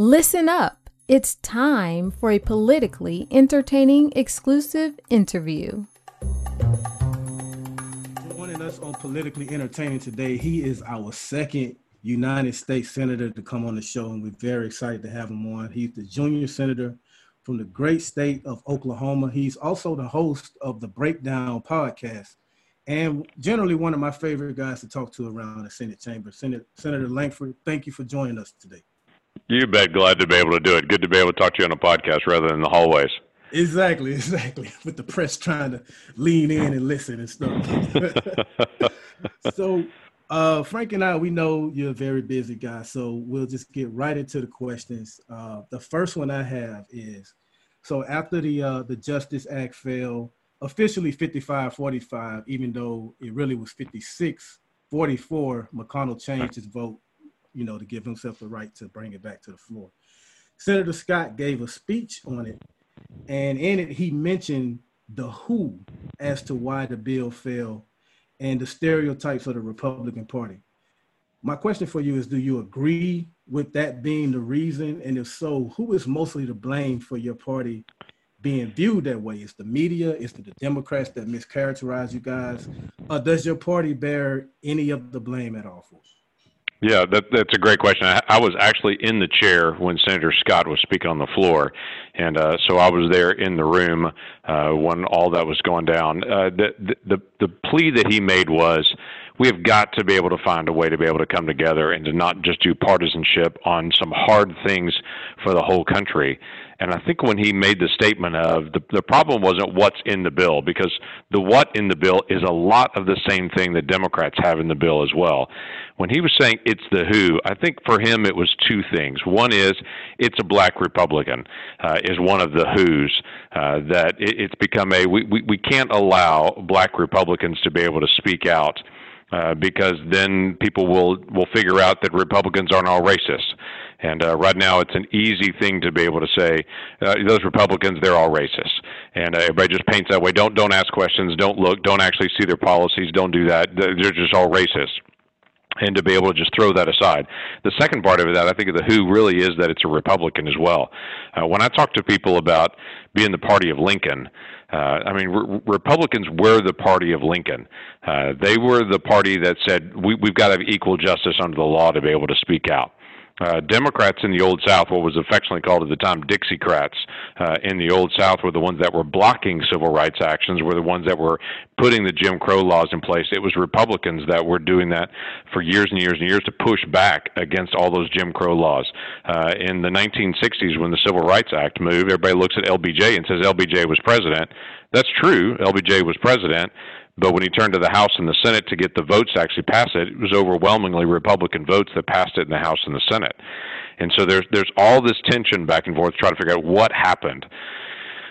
Listen up. It's time for a politically entertaining exclusive interview. Joining us on Politically Entertaining today, he is our second United States Senator to come on the show, and we're very excited to have him on. He's the junior senator from the great state of Oklahoma. He's also the host of the Breakdown podcast, and generally one of my favorite guys to talk to around the Senate chamber. Senator, Senator Lankford, thank you for joining us today. You bet. Glad to be able to do it. Good to be able to talk to you on a podcast rather than the hallways. Exactly, exactly. With the press trying to lean in and listen and stuff. so, uh, Frank and I, we know you're a very busy guy, so we'll just get right into the questions. Uh, the first one I have is, so after the uh, the Justice Act fell, officially 55-45, even though it really was 56-44, McConnell changed his vote you know, to give himself the right to bring it back to the floor. Senator Scott gave a speech on it, and in it he mentioned the who as to why the bill fell and the stereotypes of the Republican Party. My question for you is do you agree with that being the reason? And if so, who is mostly to blame for your party being viewed that way? Is the media? Is it the Democrats that mischaracterize you guys? Or does your party bear any of the blame at all for it? Yeah, that, that's a great question. I, I was actually in the chair when Senator Scott was speaking on the floor, and uh, so I was there in the room uh, when all that was going down. Uh, the, the the plea that he made was, we have got to be able to find a way to be able to come together and to not just do partisanship on some hard things for the whole country. And I think when he made the statement of the, the problem wasn't what's in the bill, because the what in the bill is a lot of the same thing that Democrats have in the bill as well. When he was saying it's the who, I think for him it was two things. One is it's a black Republican, uh, is one of the who's, uh, that it, it's become a, we, we, we can't allow black Republicans to be able to speak out. Uh, because then people will will figure out that Republicans aren't all racist. And uh, right now, it's an easy thing to be able to say uh, those Republicans they're all racist, and uh, everybody just paints that way. Don't don't ask questions. Don't look. Don't actually see their policies. Don't do that. They're just all racist and to be able to just throw that aside. The second part of that I think of the who really is that it's a Republican as well. Uh, when I talk to people about being the party of Lincoln, uh, I mean, re- Republicans were the party of Lincoln. Uh, they were the party that said we, we've got to have equal justice under the law to be able to speak out. Uh, Democrats in the Old South, what was affectionately called at the time Dixiecrats uh, in the Old South, were the ones that were blocking civil rights actions, were the ones that were putting the Jim Crow laws in place. It was Republicans that were doing that for years and years and years to push back against all those Jim Crow laws. Uh, in the 1960s, when the Civil Rights Act moved, everybody looks at LBJ and says LBJ was president. That's true. LBJ was president. But when he turned to the House and the Senate to get the votes to actually pass it, it was overwhelmingly Republican votes that passed it in the House and the Senate. And so there's there's all this tension back and forth trying to figure out what happened.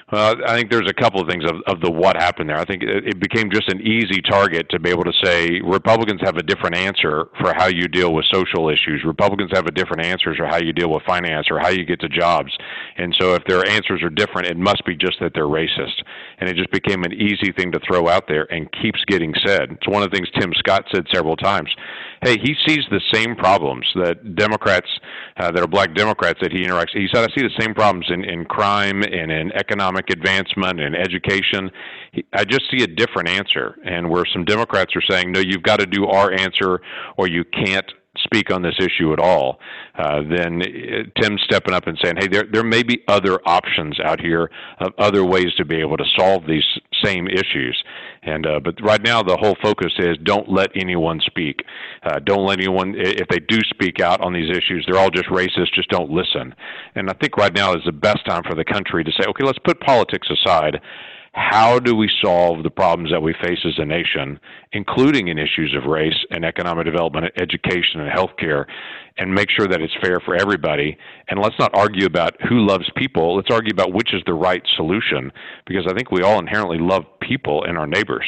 Well, I think there's a couple of things of, of the what happened there. I think it, it became just an easy target to be able to say Republicans have a different answer for how you deal with social issues. Republicans have a different answer for how you deal with finance or how you get to jobs. And so if their answers are different, it must be just that they're racist. And it just became an easy thing to throw out there and keeps getting said. It's one of the things Tim Scott said several times. Hey, he sees the same problems that Democrats, uh, that are black Democrats that he interacts. He said, I see the same problems in, in crime and in economic advancement and education. He, I just see a different answer. And where some Democrats are saying, no, you've got to do our answer or you can't speak on this issue at all, uh, then uh, Tim's stepping up and saying, hey, there, there may be other options out here of other ways to be able to solve these same issues. And uh, but right now the whole focus is don't let anyone speak. Uh, don't let anyone if they do speak out on these issues, they're all just racist. Just don't listen. And I think right now is the best time for the country to say, okay, let's put politics aside how do we solve the problems that we face as a nation, including in issues of race and economic development, education and healthcare, and make sure that it's fair for everybody. And let's not argue about who loves people. Let's argue about which is the right solution, because I think we all inherently love people and our neighbors.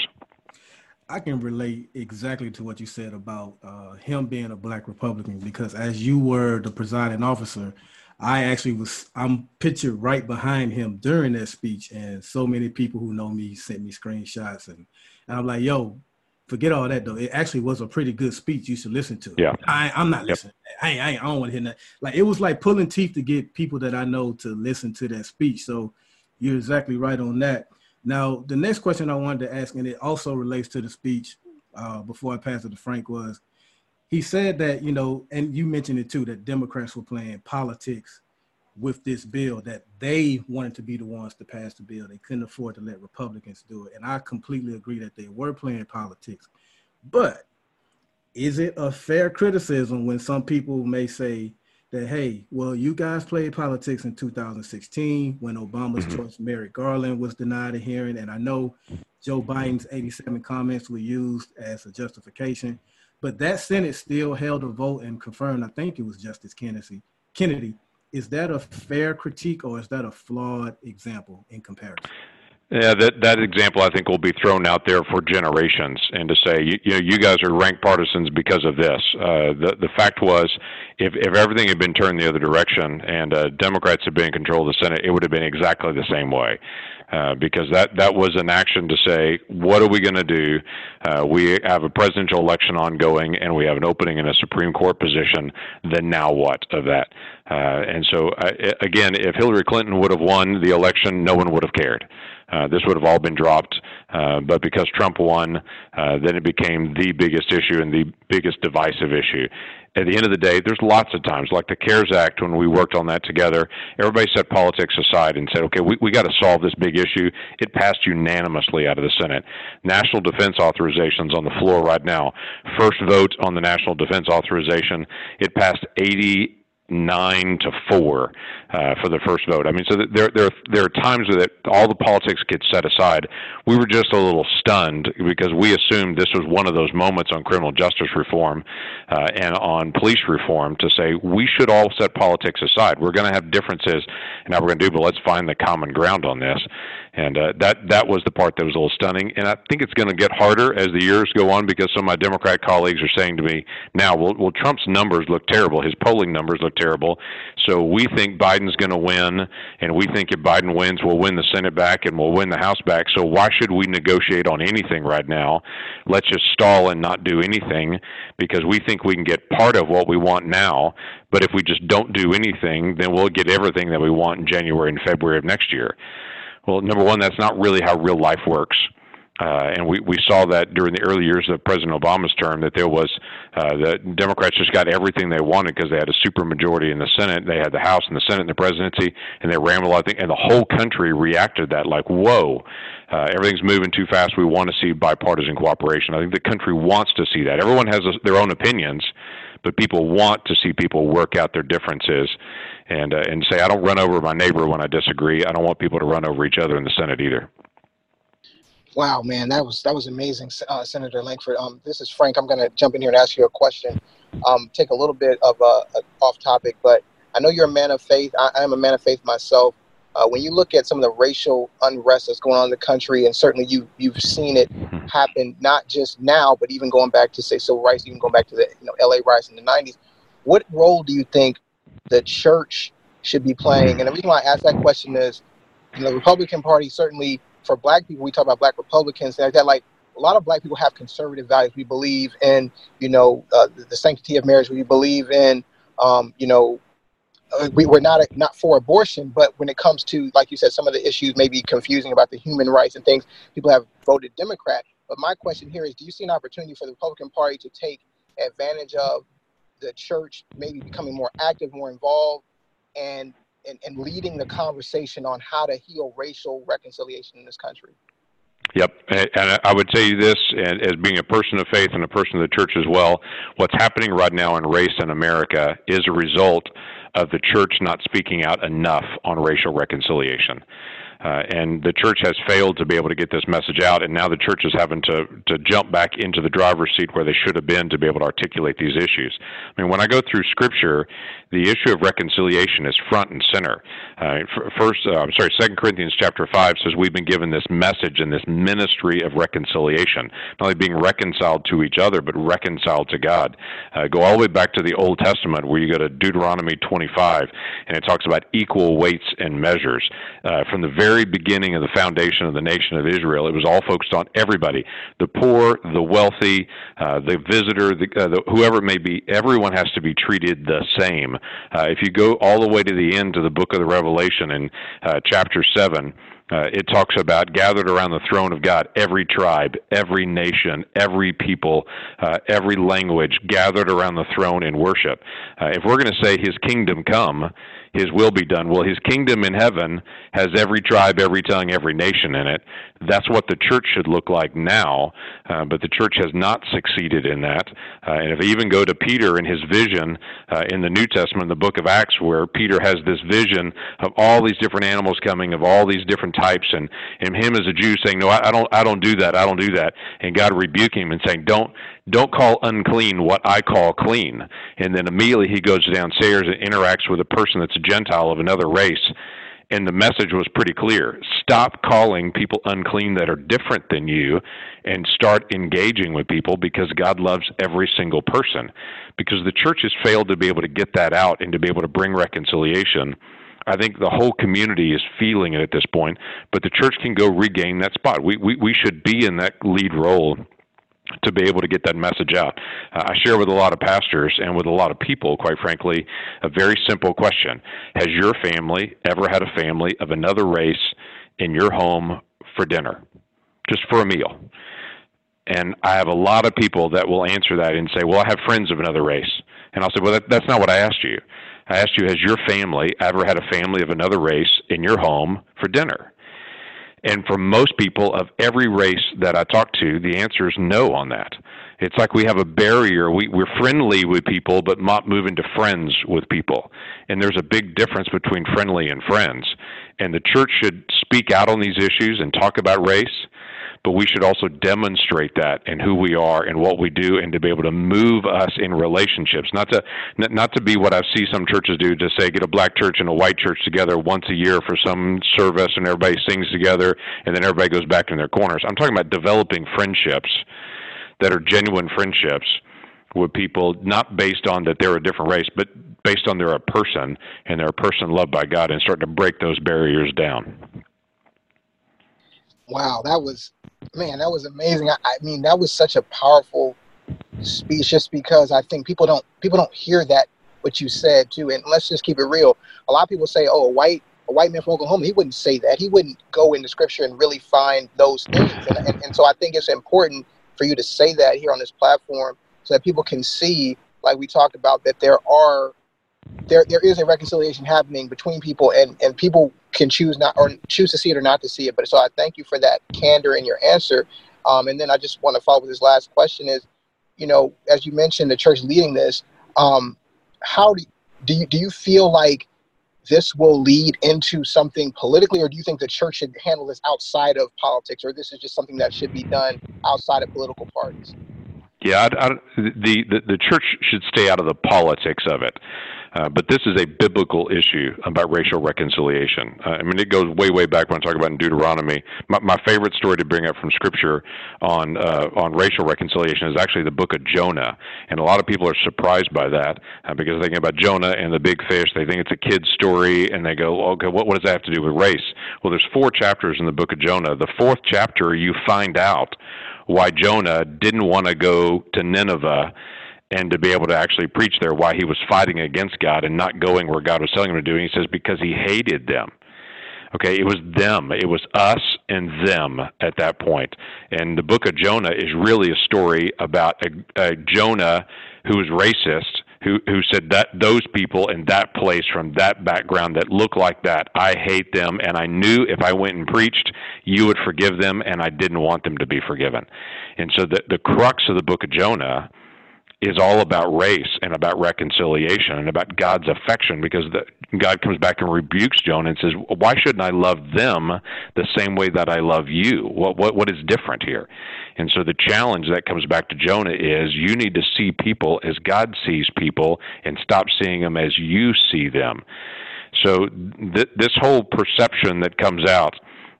I can relate exactly to what you said about uh, him being a black Republican, because as you were the presiding officer, I actually was I'm pictured right behind him during that speech, and so many people who know me sent me screenshots, and, and I'm like, yo, forget all that though. It actually was a pretty good speech. You should listen to. Yeah, I, am not listening. Yep. I, I, I don't want to hear that. Like it was like pulling teeth to get people that I know to listen to that speech. So you're exactly right on that. Now the next question I wanted to ask, and it also relates to the speech uh, before I pass it to Frank, was he said that you know, and you mentioned it too, that Democrats were playing politics with this bill that they wanted to be the ones to pass the bill. They couldn't afford to let Republicans do it. And I completely agree that they were playing politics. But is it a fair criticism when some people may say that, hey, well, you guys played politics in 2016 when Obama's mm-hmm. choice, Merrick Garland, was denied a hearing? And I know Joe Biden's 87 comments were used as a justification, but that Senate still held a vote and confirmed, I think it was Justice Kennedy, Kennedy is that a fair critique or is that a flawed example in comparison? Yeah, that that example I think will be thrown out there for generations, and to say you, you know you guys are rank partisans because of this. Uh, the the fact was, if if everything had been turned the other direction and uh, Democrats had been in control of the Senate, it would have been exactly the same way. Uh, because that that was an action to say, what are we going to do? Uh, we have a presidential election ongoing, and we have an opening in a Supreme Court position. Then now what of that? Uh, and so uh, again, if Hillary Clinton would have won the election, no one would have cared. Uh, this would have all been dropped. Uh, but because Trump won, uh, then it became the biggest issue and the biggest divisive issue. At the end of the day, there's lots of times, like the CARES Act, when we worked on that together, everybody set politics aside and said, okay, we, we got to solve this big issue. It passed unanimously out of the Senate. National defense authorizations on the floor right now. First vote on the national defense authorization, it passed 80 nine to four uh, for the first vote. I mean, so there there there are times that all the politics gets set aside. We were just a little stunned because we assumed this was one of those moments on criminal justice reform uh, and on police reform to say we should all set politics aside. We're going to have differences, and how we're going to do, but let's find the common ground on this. And uh, that that was the part that was a little stunning. And I think it's going to get harder as the years go on because some of my Democrat colleagues are saying to me now, well, well Trump's numbers look terrible. His polling numbers look terrible. So we think Biden's going to win, and we think if Biden wins, we'll win the Senate back and we'll win the House back. So why should we negotiate on anything right now? Let's just stall and not do anything because we think we can get part of what we want now. But if we just don't do anything, then we'll get everything that we want in January and February of next year. Well, number one, that's not really how real life works. Uh, and we, we saw that during the early years of President Obama's term that there was uh, the Democrats just got everything they wanted because they had a super majority in the Senate, they had the House and the Senate and the presidency, and they lot of things, and the whole country reacted to that like, whoa, uh, everything's moving too fast. We want to see bipartisan cooperation. I think the country wants to see that. Everyone has a, their own opinions, but people want to see people work out their differences and uh, and say I don't run over my neighbor when I disagree. I don't want people to run over each other in the Senate either. Wow, man, that was that was amazing, uh, Senator Lankford. Um, this is Frank. I'm going to jump in here and ask you a question. Um, take a little bit of uh, off topic, but I know you're a man of faith. I, I am a man of faith myself. Uh, when you look at some of the racial unrest that's going on in the country, and certainly you you've seen it mm-hmm. happen not just now, but even going back to say civil rights, even going back to the you know LA riots in the '90s. What role do you think the church should be playing. And the reason why I ask that question is, in the Republican Party, certainly for Black people, we talk about Black Republicans and that. Like a lot of Black people have conservative values. We believe in, you know, uh, the, the, sanctity of marriage. We believe in, um, you know, uh, we, we're not not for abortion, but when it comes to, like you said, some of the issues may be confusing about the human rights and things. People have voted Democrat. But my question here is, do you see an opportunity for the Republican Party to take advantage of the church maybe becoming more active, more involved, and, and, and leading the conversation on how to heal racial reconciliation in this country. Yep, and I would say this, as being a person of faith and a person of the church as well, what's happening right now in race in America is a result of the church not speaking out enough on racial reconciliation. Uh, and the church has failed to be able to get this message out, and now the church is having to to jump back into the driver's seat where they should have been to be able to articulate these issues. I mean, when I go through Scripture, the issue of reconciliation is front and center. Uh, first, uh, I'm sorry, Second Corinthians chapter five says we've been given this message and this ministry of reconciliation, not only being reconciled to each other, but reconciled to God. Uh, go all the way back to the Old Testament, where you go to Deuteronomy 25, and it talks about equal weights and measures. Uh, from the very beginning of the foundation of the nation of Israel, it was all focused on everybody the poor, the wealthy, uh, the visitor, the, uh, the, whoever it may be. Everyone has to be treated the same. Uh, if you go all the way to the end of the book of the Revelation in uh, chapter 7, uh, it talks about gathered around the throne of God, every tribe, every nation, every people, uh, every language gathered around the throne in worship. Uh, if we're going to say His kingdom come, his will be done. Well, his kingdom in heaven has every tribe, every tongue, every nation in it. That's what the church should look like now, uh, but the church has not succeeded in that. Uh, and if I even go to Peter in his vision uh, in the New Testament, the book of Acts, where Peter has this vision of all these different animals coming, of all these different types, and, and him as a Jew saying, "No, I, I don't, I don't do that. I don't do that," and God rebuking him and saying, "Don't, don't call unclean what I call clean. And then immediately he goes downstairs and interacts with a person that's a Gentile of another race. And the message was pretty clear. Stop calling people unclean that are different than you and start engaging with people because God loves every single person. Because the church has failed to be able to get that out and to be able to bring reconciliation. I think the whole community is feeling it at this point, but the church can go regain that spot. We, we, we should be in that lead role to be able to get that message out. Uh, I share with a lot of pastors and with a lot of people, quite frankly, a very simple question. Has your family ever had a family of another race in your home for dinner? Just for a meal. And I have a lot of people that will answer that and say, Well, I have friends of another race. And I'll say, Well, that, that's not what I asked you. I asked you, Has your family ever had a family of another race in your home for dinner? And for most people of every race that I talk to, the answer is no on that. It's like we have a barrier. We, we're friendly with people, but not moving to friends with people. And there's a big difference between friendly and friends. And the church should speak out on these issues and talk about race but we should also demonstrate that and who we are and what we do and to be able to move us in relationships. Not to not to be what i see some churches do to say get a black church and a white church together once a year for some service and everybody sings together and then everybody goes back in their corners. I'm talking about developing friendships that are genuine friendships with people not based on that they're a different race but based on they're a person and they're a person loved by god and start to break those barriers down wow that was man, that was amazing. I, I mean, that was such a powerful speech just because I think people don't people don't hear that what you said too. And let's just keep it real. A lot of people say, "Oh, a white a white man from Oklahoma," he wouldn't say that. He wouldn't go into scripture and really find those things. And, and, and so I think it's important for you to say that here on this platform so that people can see, like we talked about, that there are there there is a reconciliation happening between people and and people can choose not or choose to see it or not to see it. But so i thank you for that candor in your answer. Um, and then i just want to follow with this last question is you know as you mentioned the church leading this um, how do, do you do you feel like this will lead into something politically or do you think the church should handle this outside of politics or this is just something that should be done outside of political parties yeah I, I, the, the the church should stay out of the politics of it uh, but this is a biblical issue about racial reconciliation. Uh, I mean, it goes way, way back when I talk about in Deuteronomy. My, my favorite story to bring up from Scripture on uh, on racial reconciliation is actually the book of Jonah, and a lot of people are surprised by that uh, because they're thinking about Jonah and the big fish. They think it's a kid's story, and they go, "Okay, what, what does that have to do with race?" Well, there's four chapters in the book of Jonah. The fourth chapter, you find out why Jonah didn't want to go to Nineveh and to be able to actually preach there why he was fighting against God and not going where God was telling him to do. And he says because he hated them. Okay, it was them. It was us and them at that point. And the book of Jonah is really a story about a, a Jonah who was racist, who who said that those people in that place from that background that look like that, I hate them, and I knew if I went and preached, you would forgive them, and I didn't want them to be forgiven. And so the the crux of the book of Jonah is all about race and about reconciliation and about God's affection because the, God comes back and rebukes Jonah and says, "Why shouldn't I love them the same way that I love you? What what what is different here?" And so the challenge that comes back to Jonah is you need to see people as God sees people and stop seeing them as you see them. So th- this whole perception that comes out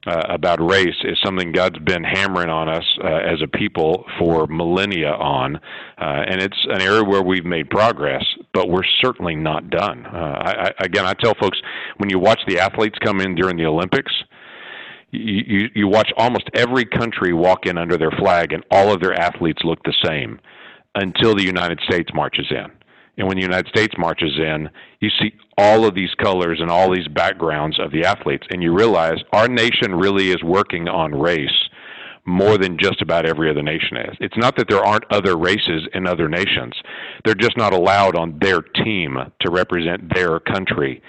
uh, about race is something God's been hammering on us uh, as a people for millennia on, uh, and it's an area where we've made progress, but we're certainly not done. Uh, I, I, again, I tell folks when you watch the athletes come in during the Olympics, you, you, you watch almost every country walk in under their flag, and all of their athletes look the same until the United States marches in. And when the United States marches in, you see all of these colors and all these backgrounds of the athletes, and you realize our nation really is working on race more than just about every other nation is. It's not that there aren't other races in other nations. They're just not allowed on their team to represent their country.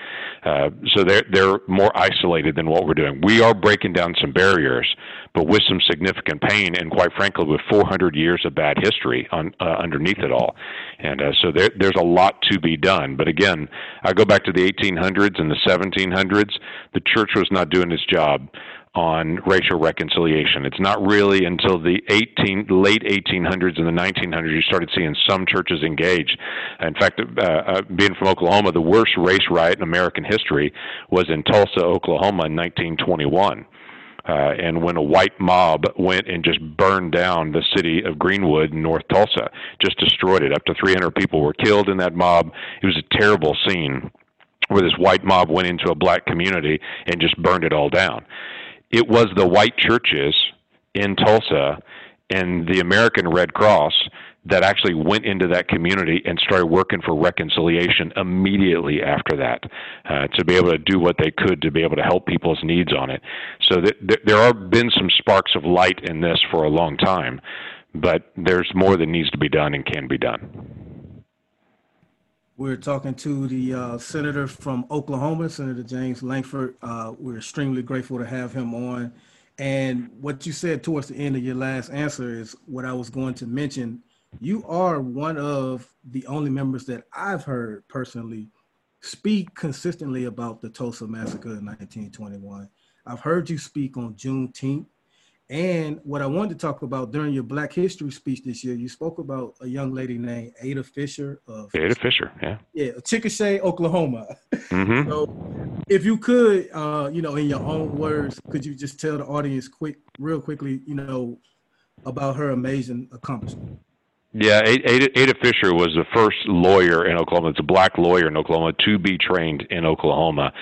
Uh, so they're, they're more isolated than what we're doing. We are breaking down some barriers, but with some significant pain and quite frankly with 400 years of bad history on, uh, underneath it all. And uh, so there, there's a lot to be done. But again, I go back to the 1800s and the 1700s. The church was not doing its job on racial reconciliation. It's not really until the 18, late 1800s and the 1900s you started seeing some churches engage. In fact, uh, uh, being from Oklahoma, the worst race riot in American history was in Tulsa, Oklahoma in 1921. Uh, and when a white mob went and just burned down the city of Greenwood in North Tulsa, just destroyed it. Up to 300 people were killed in that mob. It was a terrible scene where this white mob went into a black community and just burned it all down it was the white churches in Tulsa and the American Red Cross that actually went into that community and started working for reconciliation immediately after that uh, to be able to do what they could to be able to help people's needs on it. So th- th- there have been some sparks of light in this for a long time, but there's more that needs to be done and can be done. We're talking to the uh, senator from Oklahoma, Senator James Lankford. Uh, we're extremely grateful to have him on. And what you said towards the end of your last answer is what I was going to mention. You are one of the only members that I've heard personally speak consistently about the Tulsa Massacre in 1921. I've heard you speak on Juneteenth. And what I wanted to talk about during your Black History speech this year, you spoke about a young lady named Ada Fisher of Ada Fisher, yeah, yeah, Chickasha, Oklahoma. Mm-hmm. so, if you could, uh, you know, in your own words, could you just tell the audience quick, real quickly, you know, about her amazing accomplishment? Yeah, Ada, Ada Fisher was the first lawyer in Oklahoma. It's a black lawyer in Oklahoma to be trained in Oklahoma.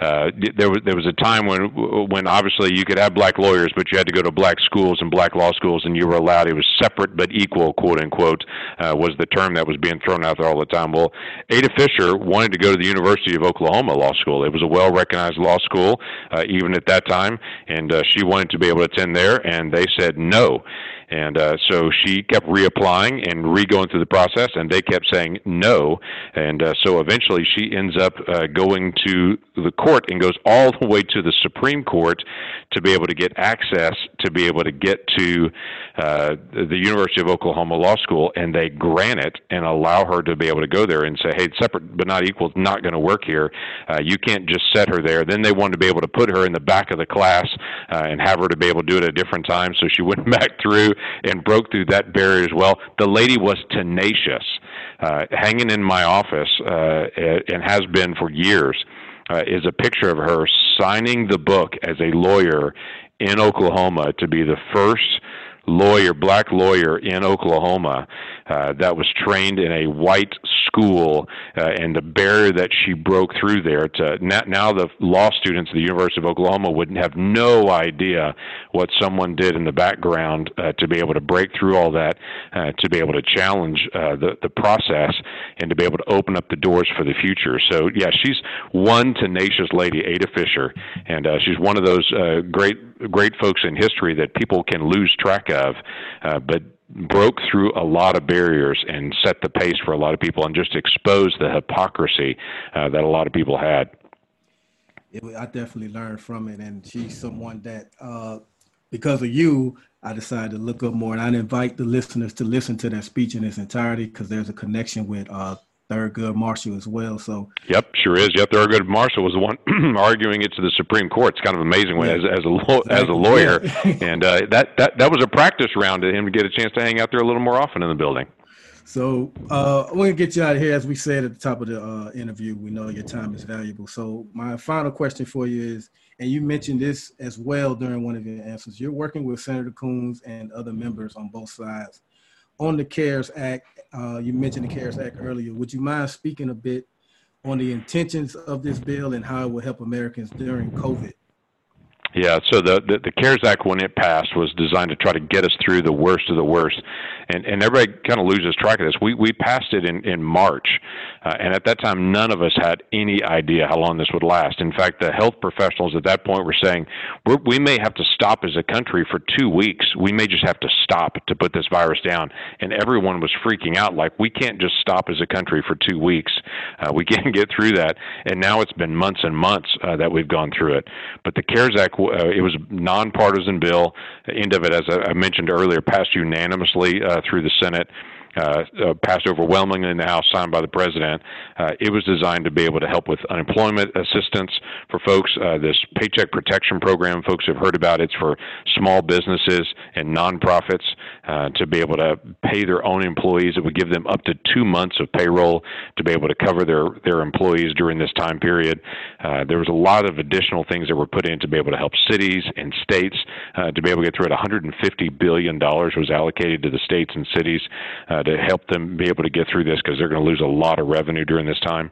Uh, there was there was a time when when obviously you could have black lawyers, but you had to go to black schools and black law schools, and you were allowed. It was separate but equal, quote unquote, uh, was the term that was being thrown out there all the time. Well, Ada Fisher wanted to go to the University of Oklahoma Law School. It was a well recognized law school uh, even at that time, and uh, she wanted to be able to attend there, and they said no. And uh, so she kept reapplying and re-going through the process, and they kept saying no. And uh, so eventually she ends up uh, going to the court and goes all the way to the Supreme Court to be able to get access to be able to get to uh, the University of Oklahoma Law School, and they grant it and allow her to be able to go there and say, hey, separate but not equal is not going to work here. Uh, you can't just set her there. Then they wanted to be able to put her in the back of the class uh, and have her to be able to do it at a different time. So she went back through and broke through that barrier as well. The lady was tenacious, uh, hanging in my office, uh, and has been for years. Uh, is a picture of her signing the book as a lawyer in Oklahoma to be the first lawyer, black lawyer in Oklahoma uh, that was trained in a white school, uh, and the barrier that she broke through there to now, now the law students at the University of Oklahoma would have no idea what someone did in the background uh, to be able to break through all that, uh, to be able to challenge uh, the the process, and to be able to open up the doors for the future. So yeah, she's one tenacious lady, Ada Fisher, and uh, she's one of those uh, great great folks in history that people can lose track of, uh, but broke through a lot of barriers and set the pace for a lot of people and just exposed the hypocrisy uh, that a lot of people had. It, I definitely learned from it, and she's someone that, uh, because of you, I decided to look up more, and I invite the listeners to listen to that speech in its entirety because there's a connection with uh, Thurgood Marshall as well. So yep, sure is. Yep, Thurgood Marshall was the one arguing it to the Supreme Court. It's kind of amazing when, yeah. as, as a as a lawyer, and uh, that that that was a practice round to him to get a chance to hang out there a little more often in the building. So uh, we're gonna get you out of here, as we said at the top of the uh, interview. We know your time is valuable. So my final question for you is, and you mentioned this as well during one of your answers. You're working with Senator Coons and other members on both sides on the CARES Act. Uh, you mentioned the CARES Act earlier. Would you mind speaking a bit on the intentions of this bill and how it will help Americans during COVID? Yeah, so the, the, the CARES Act when it passed was designed to try to get us through the worst of the worst, and and everybody kind of loses track of this. We we passed it in in March, uh, and at that time none of us had any idea how long this would last. In fact, the health professionals at that point were saying we may have to stop as a country for two weeks. We may just have to stop to put this virus down, and everyone was freaking out like we can't just stop as a country for two weeks. Uh, we can't get through that, and now it's been months and months uh, that we've gone through it. But the CARES Act uh, it was a nonpartisan bill. The end of it, as I mentioned earlier, passed unanimously uh, through the Senate uh, uh, passed overwhelmingly in the House, signed by the president. Uh, it was designed to be able to help with unemployment assistance for folks. Uh, this Paycheck Protection Program, folks have heard about. It's for small businesses and nonprofits to be able to pay their own employees. It would give them up to two months of payroll to be able to cover their their employees during this time period. There was a lot of additional things that were put in to be able to help cities and states to be able to get through it. 150 billion dollars was allocated to the states and cities uh, to help them be able to get through this because they're going to lose a lot of revenue during this time.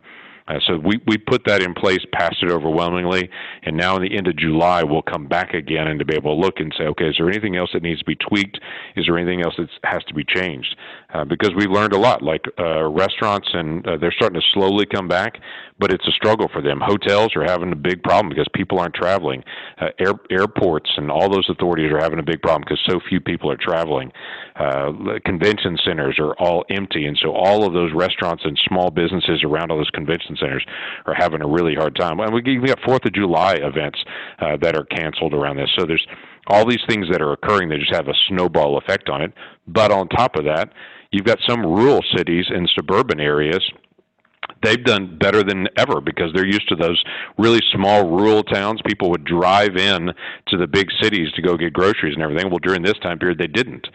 Uh, so we, we put that in place, passed it overwhelmingly, and now in the end of July we'll come back again and to be able to look and say, okay, is there anything else that needs to be tweaked? Is there anything else that has to be changed? Uh, because we've learned a lot. Like uh, restaurants and uh, they're starting to slowly come back, but it's a struggle for them. Hotels are having a big problem because people aren't traveling. Uh, air, airports and all those authorities are having a big problem because so few people are traveling. Uh, convention centers are all empty, and so all of those restaurants and small businesses around all those convention centers are having a really hard time. And we we got Fourth of July events uh, that are canceled around this. So there's all these things that are occurring that just have a snowball effect on it. But on top of that, you've got some rural cities and suburban areas they've done better than ever because they're used to those really small rural towns. People would drive in to the big cities to go get groceries and everything. Well, during this time period, they didn't.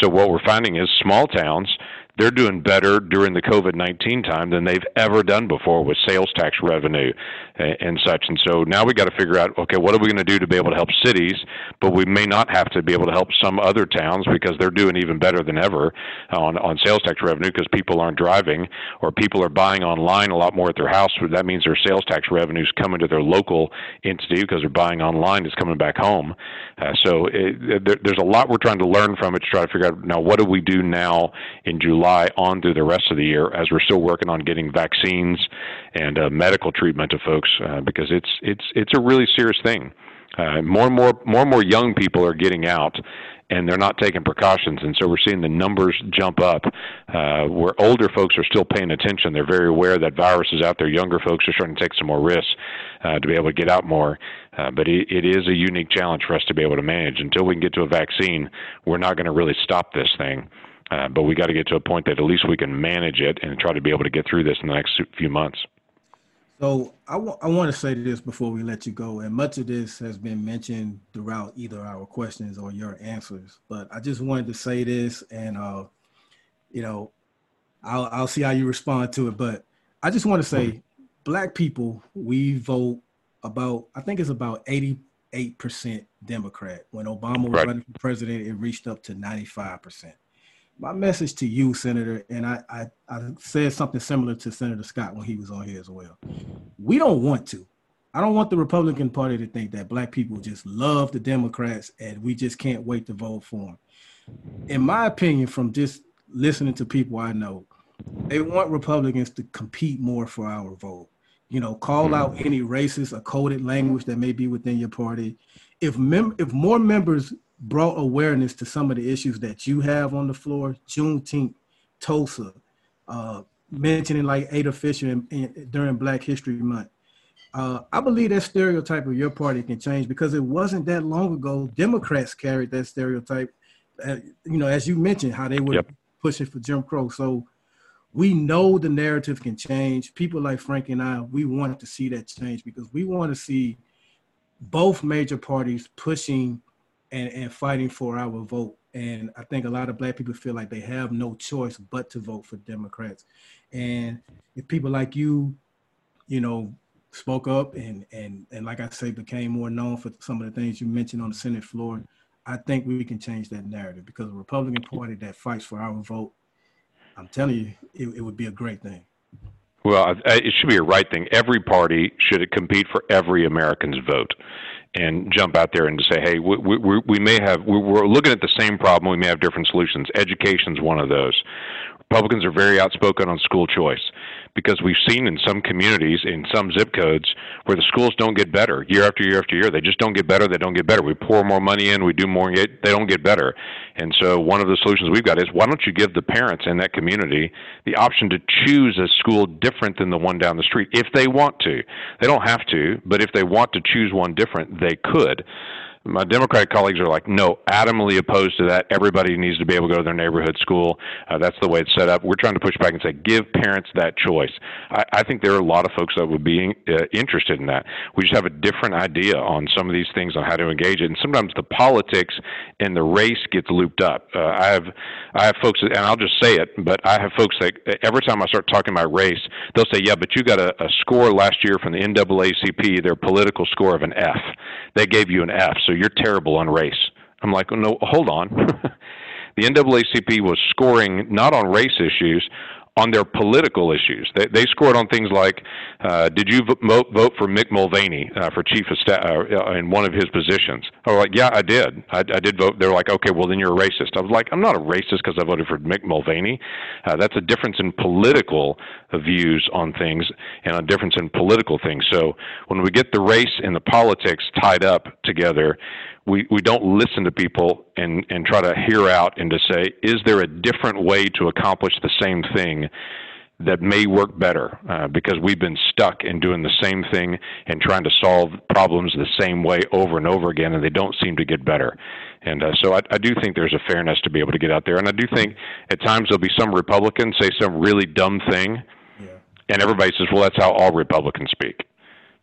So what we're finding is small towns they're doing better during the COVID 19 time than they've ever done before with sales tax revenue and, such. And so now we got to figure out okay, what are we going to do to be able to help cities, but we may not have to be able to help some other towns because they're doing even better than ever on, on sales tax revenue because people aren't driving or people are buying online a lot more at their house. That means their sales tax revenue is coming to their local entity because they're buying online is coming back home. Uh, so it, there, there's a lot we're trying to learn from it to try to figure out now what do we do now in July July on through the rest of the year as we're still working on getting vaccines and uh, medical treatment to folks uh, because it's it's it's a really serious thing. Uh, more and more more and more young people are getting out and they're not taking precautions. And so we're seeing the numbers jump up uh, where older folks are still paying attention. They're very aware that virus is out there. Younger folks are starting to take some more risks uh, to be able to get out more. Uh, but it, it is a unique challenge for us to be able to manage. Until we can get to a vaccine we're not going to really stop this thing uh, but we got to get to a point that at least we can manage it and try to be able to get through this in the next few months. So I, w- I want to say this before we let you go, and much of this has been mentioned throughout either our questions or your answers. But I just wanted to say this, and uh, you know, I'll I'll see how you respond to it. But I just want to say, black people, we vote about I think it's about eighty eight percent Democrat. When Obama was right. running for president, it reached up to ninety five percent my message to you, Senator, and I, I, I said something similar to Senator Scott when he was on here as well. We don't want to. I don't want the Republican Party to think that black people just love the Democrats and we just can't wait to vote for them. In my opinion, from just listening to people I know, they want Republicans to compete more for our vote. You know, call hmm. out any racist or coded language that may be within your party. If mem- if more members brought awareness to some of the issues that you have on the floor. Juneteenth, Tulsa, uh, mentioning like Ada Fisher in, in, during Black History Month. Uh, I believe that stereotype of your party can change because it wasn't that long ago Democrats carried that stereotype. Uh, you know, as you mentioned, how they were yep. pushing for Jim Crow. So we know the narrative can change. People like Frank and I, we want to see that change because we want to see both major parties pushing and, and fighting for our vote. And I think a lot of black people feel like they have no choice but to vote for Democrats. And if people like you, you know, spoke up and and and like I say, became more known for some of the things you mentioned on the Senate floor, I think we can change that narrative because a Republican Party that fights for our vote, I'm telling you, it, it would be a great thing. Well, it should be a right thing. Every party should compete for every American's vote and jump out there and say, hey, we, we, we may have, we're looking at the same problem, we may have different solutions. Education's one of those. Republicans are very outspoken on school choice because we've seen in some communities, in some zip codes, where the schools don't get better year after year after year. They just don't get better. They don't get better. We pour more money in, we do more, yet they don't get better. And so, one of the solutions we've got is why don't you give the parents in that community the option to choose a school different than the one down the street if they want to? They don't have to, but if they want to choose one different, they could my Democratic colleagues are like, no, adamantly opposed to that. Everybody needs to be able to go to their neighborhood school. Uh, that's the way it's set up. We're trying to push back and say, give parents that choice. I, I think there are a lot of folks that would be uh, interested in that. We just have a different idea on some of these things on how to engage it, and sometimes the politics and the race gets looped up. Uh, I have, I have folks, and I'll just say it, but I have folks that every time I start talking about race, they'll say, yeah, but you got a, a score last year from the NAACP, their political score of an F. They gave you an F, so you're terrible on race. I'm like, no, hold on. the NAACP was scoring not on race issues, on their political issues. They, they scored on things like, uh, did you vote, vote for Mick Mulvaney uh, for chief of staff uh, in one of his positions? I was like, yeah, I did. I, I did vote. They were like, okay, well then you're a racist. I was like, I'm not a racist because I voted for Mick Mulvaney. Uh, that's a difference in political views on things and a difference in political things. So when we get the race and the politics tied up together, we, we don't listen to people and, and try to hear out and to say, is there a different way to accomplish the same thing that may work better? Uh, because we've been stuck in doing the same thing and trying to solve problems the same way over and over again, and they don't seem to get better. And uh, so I, I do think there's a fairness to be able to get out there. And I do think at times there'll be some Republicans say some really dumb thing, yeah. and everybody says, well, that's how all Republicans speak.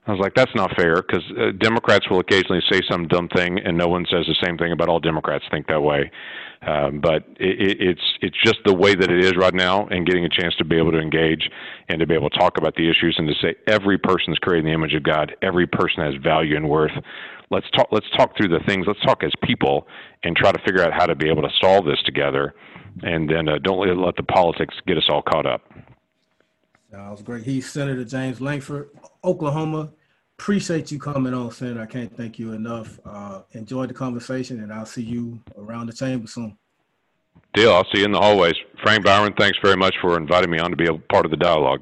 I was like, that's not fair because uh, Democrats will occasionally say some dumb thing, and no one says the same thing about all Democrats think that way. Um, but it, it's it's just the way that it is right now, and getting a chance to be able to engage and to be able to talk about the issues and to say every person is created in the image of God, every person has value and worth. Let's talk. Let's talk through the things. Let's talk as people and try to figure out how to be able to solve this together, and then uh, don't let, let the politics get us all caught up. That was great. He's Senator James Lankford, Oklahoma. Appreciate you coming on, Senator. I can't thank you enough. Uh, enjoyed the conversation, and I'll see you around the chamber soon. Deal. I'll see you in the hallways. Frank Byron, thanks very much for inviting me on to be a part of the dialogue.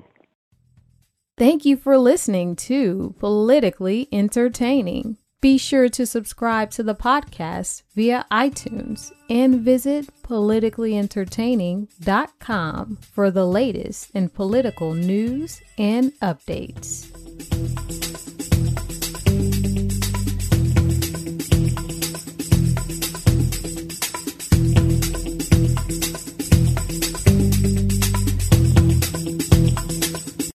Thank you for listening to Politically Entertaining. Be sure to subscribe to the podcast via iTunes and visit politicallyentertaining.com for the latest in political news and updates.